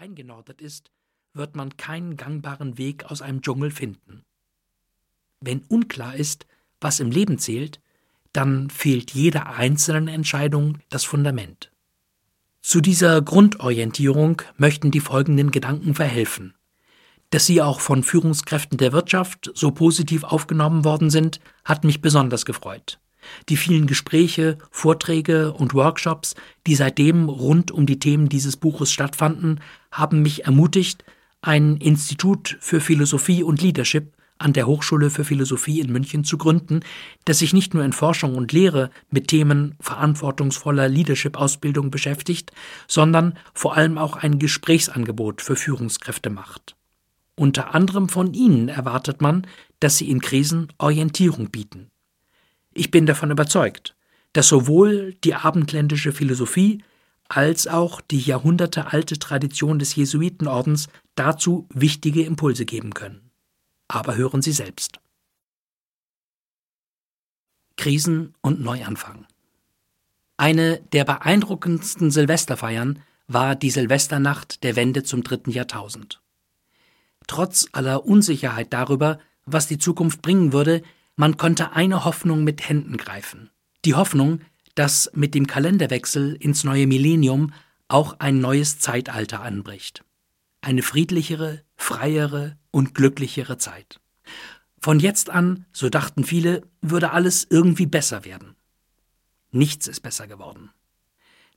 eingenordet ist, wird man keinen gangbaren Weg aus einem Dschungel finden. Wenn unklar ist, was im Leben zählt, dann fehlt jeder einzelnen Entscheidung das Fundament. Zu dieser Grundorientierung möchten die folgenden Gedanken verhelfen. Dass sie auch von Führungskräften der Wirtschaft so positiv aufgenommen worden sind, hat mich besonders gefreut. Die vielen Gespräche, Vorträge und Workshops, die seitdem rund um die Themen dieses Buches stattfanden, haben mich ermutigt, ein Institut für Philosophie und Leadership an der Hochschule für Philosophie in München zu gründen, das sich nicht nur in Forschung und Lehre mit Themen verantwortungsvoller Leadership-Ausbildung beschäftigt, sondern vor allem auch ein Gesprächsangebot für Führungskräfte macht. Unter anderem von ihnen erwartet man, dass sie in Krisen Orientierung bieten. Ich bin davon überzeugt, dass sowohl die abendländische Philosophie als auch die jahrhundertealte Tradition des Jesuitenordens dazu wichtige Impulse geben können. Aber hören Sie selbst. Krisen und Neuanfang. Eine der beeindruckendsten Silvesterfeiern war die Silvesternacht der Wende zum dritten Jahrtausend. Trotz aller Unsicherheit darüber, was die Zukunft bringen würde, man konnte eine Hoffnung mit Händen greifen. Die Hoffnung, dass mit dem Kalenderwechsel ins neue Millennium auch ein neues Zeitalter anbricht. Eine friedlichere, freiere und glücklichere Zeit. Von jetzt an, so dachten viele, würde alles irgendwie besser werden. Nichts ist besser geworden.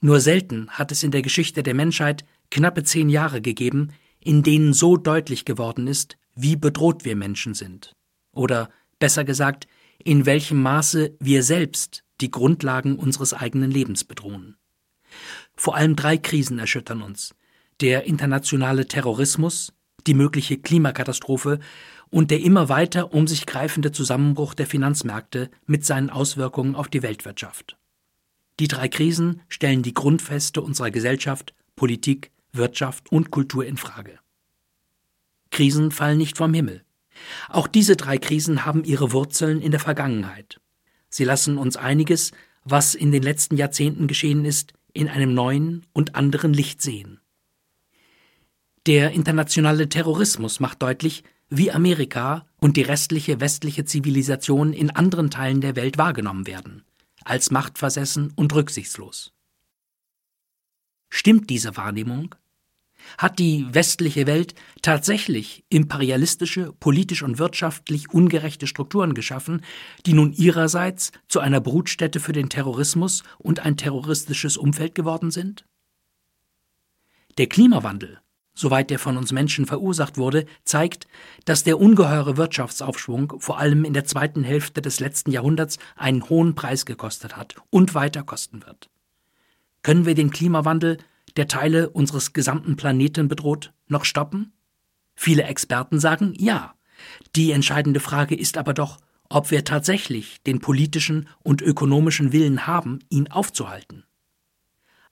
Nur selten hat es in der Geschichte der Menschheit knappe zehn Jahre gegeben, in denen so deutlich geworden ist, wie bedroht wir Menschen sind. Oder besser gesagt, in welchem Maße wir selbst die Grundlagen unseres eigenen Lebens bedrohen. Vor allem drei Krisen erschüttern uns der internationale Terrorismus, die mögliche Klimakatastrophe und der immer weiter um sich greifende Zusammenbruch der Finanzmärkte mit seinen Auswirkungen auf die Weltwirtschaft. Die drei Krisen stellen die Grundfeste unserer Gesellschaft, Politik, Wirtschaft und Kultur in Frage. Krisen fallen nicht vom Himmel. Auch diese drei Krisen haben ihre Wurzeln in der Vergangenheit. Sie lassen uns einiges, was in den letzten Jahrzehnten geschehen ist, in einem neuen und anderen Licht sehen. Der internationale Terrorismus macht deutlich, wie Amerika und die restliche westliche Zivilisation in anderen Teilen der Welt wahrgenommen werden, als machtversessen und rücksichtslos. Stimmt diese Wahrnehmung? Hat die westliche Welt tatsächlich imperialistische, politisch und wirtschaftlich ungerechte Strukturen geschaffen, die nun ihrerseits zu einer Brutstätte für den Terrorismus und ein terroristisches Umfeld geworden sind? Der Klimawandel, soweit der von uns Menschen verursacht wurde, zeigt, dass der ungeheure Wirtschaftsaufschwung vor allem in der zweiten Hälfte des letzten Jahrhunderts einen hohen Preis gekostet hat und weiter kosten wird. Können wir den Klimawandel der Teile unseres gesamten Planeten bedroht, noch stoppen? Viele Experten sagen ja. Die entscheidende Frage ist aber doch, ob wir tatsächlich den politischen und ökonomischen Willen haben, ihn aufzuhalten.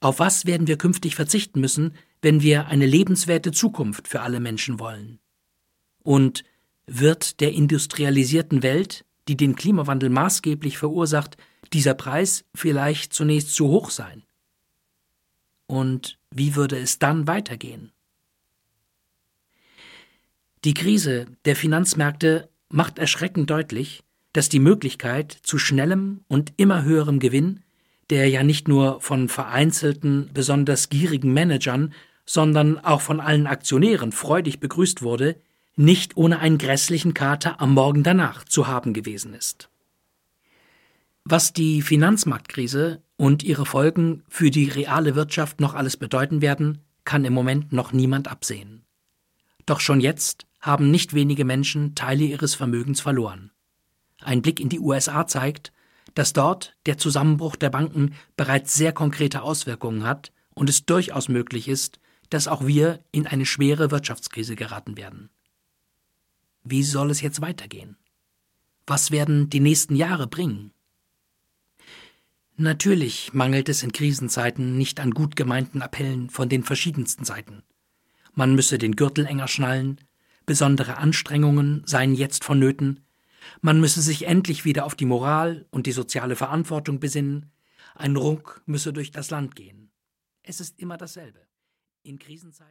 Auf was werden wir künftig verzichten müssen, wenn wir eine lebenswerte Zukunft für alle Menschen wollen? Und wird der industrialisierten Welt, die den Klimawandel maßgeblich verursacht, dieser Preis vielleicht zunächst zu hoch sein? Und wie würde es dann weitergehen? Die Krise der Finanzmärkte macht erschreckend deutlich, dass die Möglichkeit zu schnellem und immer höherem Gewinn, der ja nicht nur von vereinzelten, besonders gierigen Managern, sondern auch von allen Aktionären freudig begrüßt wurde, nicht ohne einen grässlichen Kater am Morgen danach zu haben gewesen ist. Was die Finanzmarktkrise und ihre Folgen für die reale Wirtschaft noch alles bedeuten werden, kann im Moment noch niemand absehen. Doch schon jetzt haben nicht wenige Menschen Teile ihres Vermögens verloren. Ein Blick in die USA zeigt, dass dort der Zusammenbruch der Banken bereits sehr konkrete Auswirkungen hat und es durchaus möglich ist, dass auch wir in eine schwere Wirtschaftskrise geraten werden. Wie soll es jetzt weitergehen? Was werden die nächsten Jahre bringen? Natürlich mangelt es in Krisenzeiten nicht an gut gemeinten Appellen von den verschiedensten Seiten. Man müsse den Gürtel enger schnallen, besondere Anstrengungen seien jetzt vonnöten, man müsse sich endlich wieder auf die Moral und die soziale Verantwortung besinnen, ein Ruck müsse durch das Land gehen. Es ist immer dasselbe. In Krisenzeiten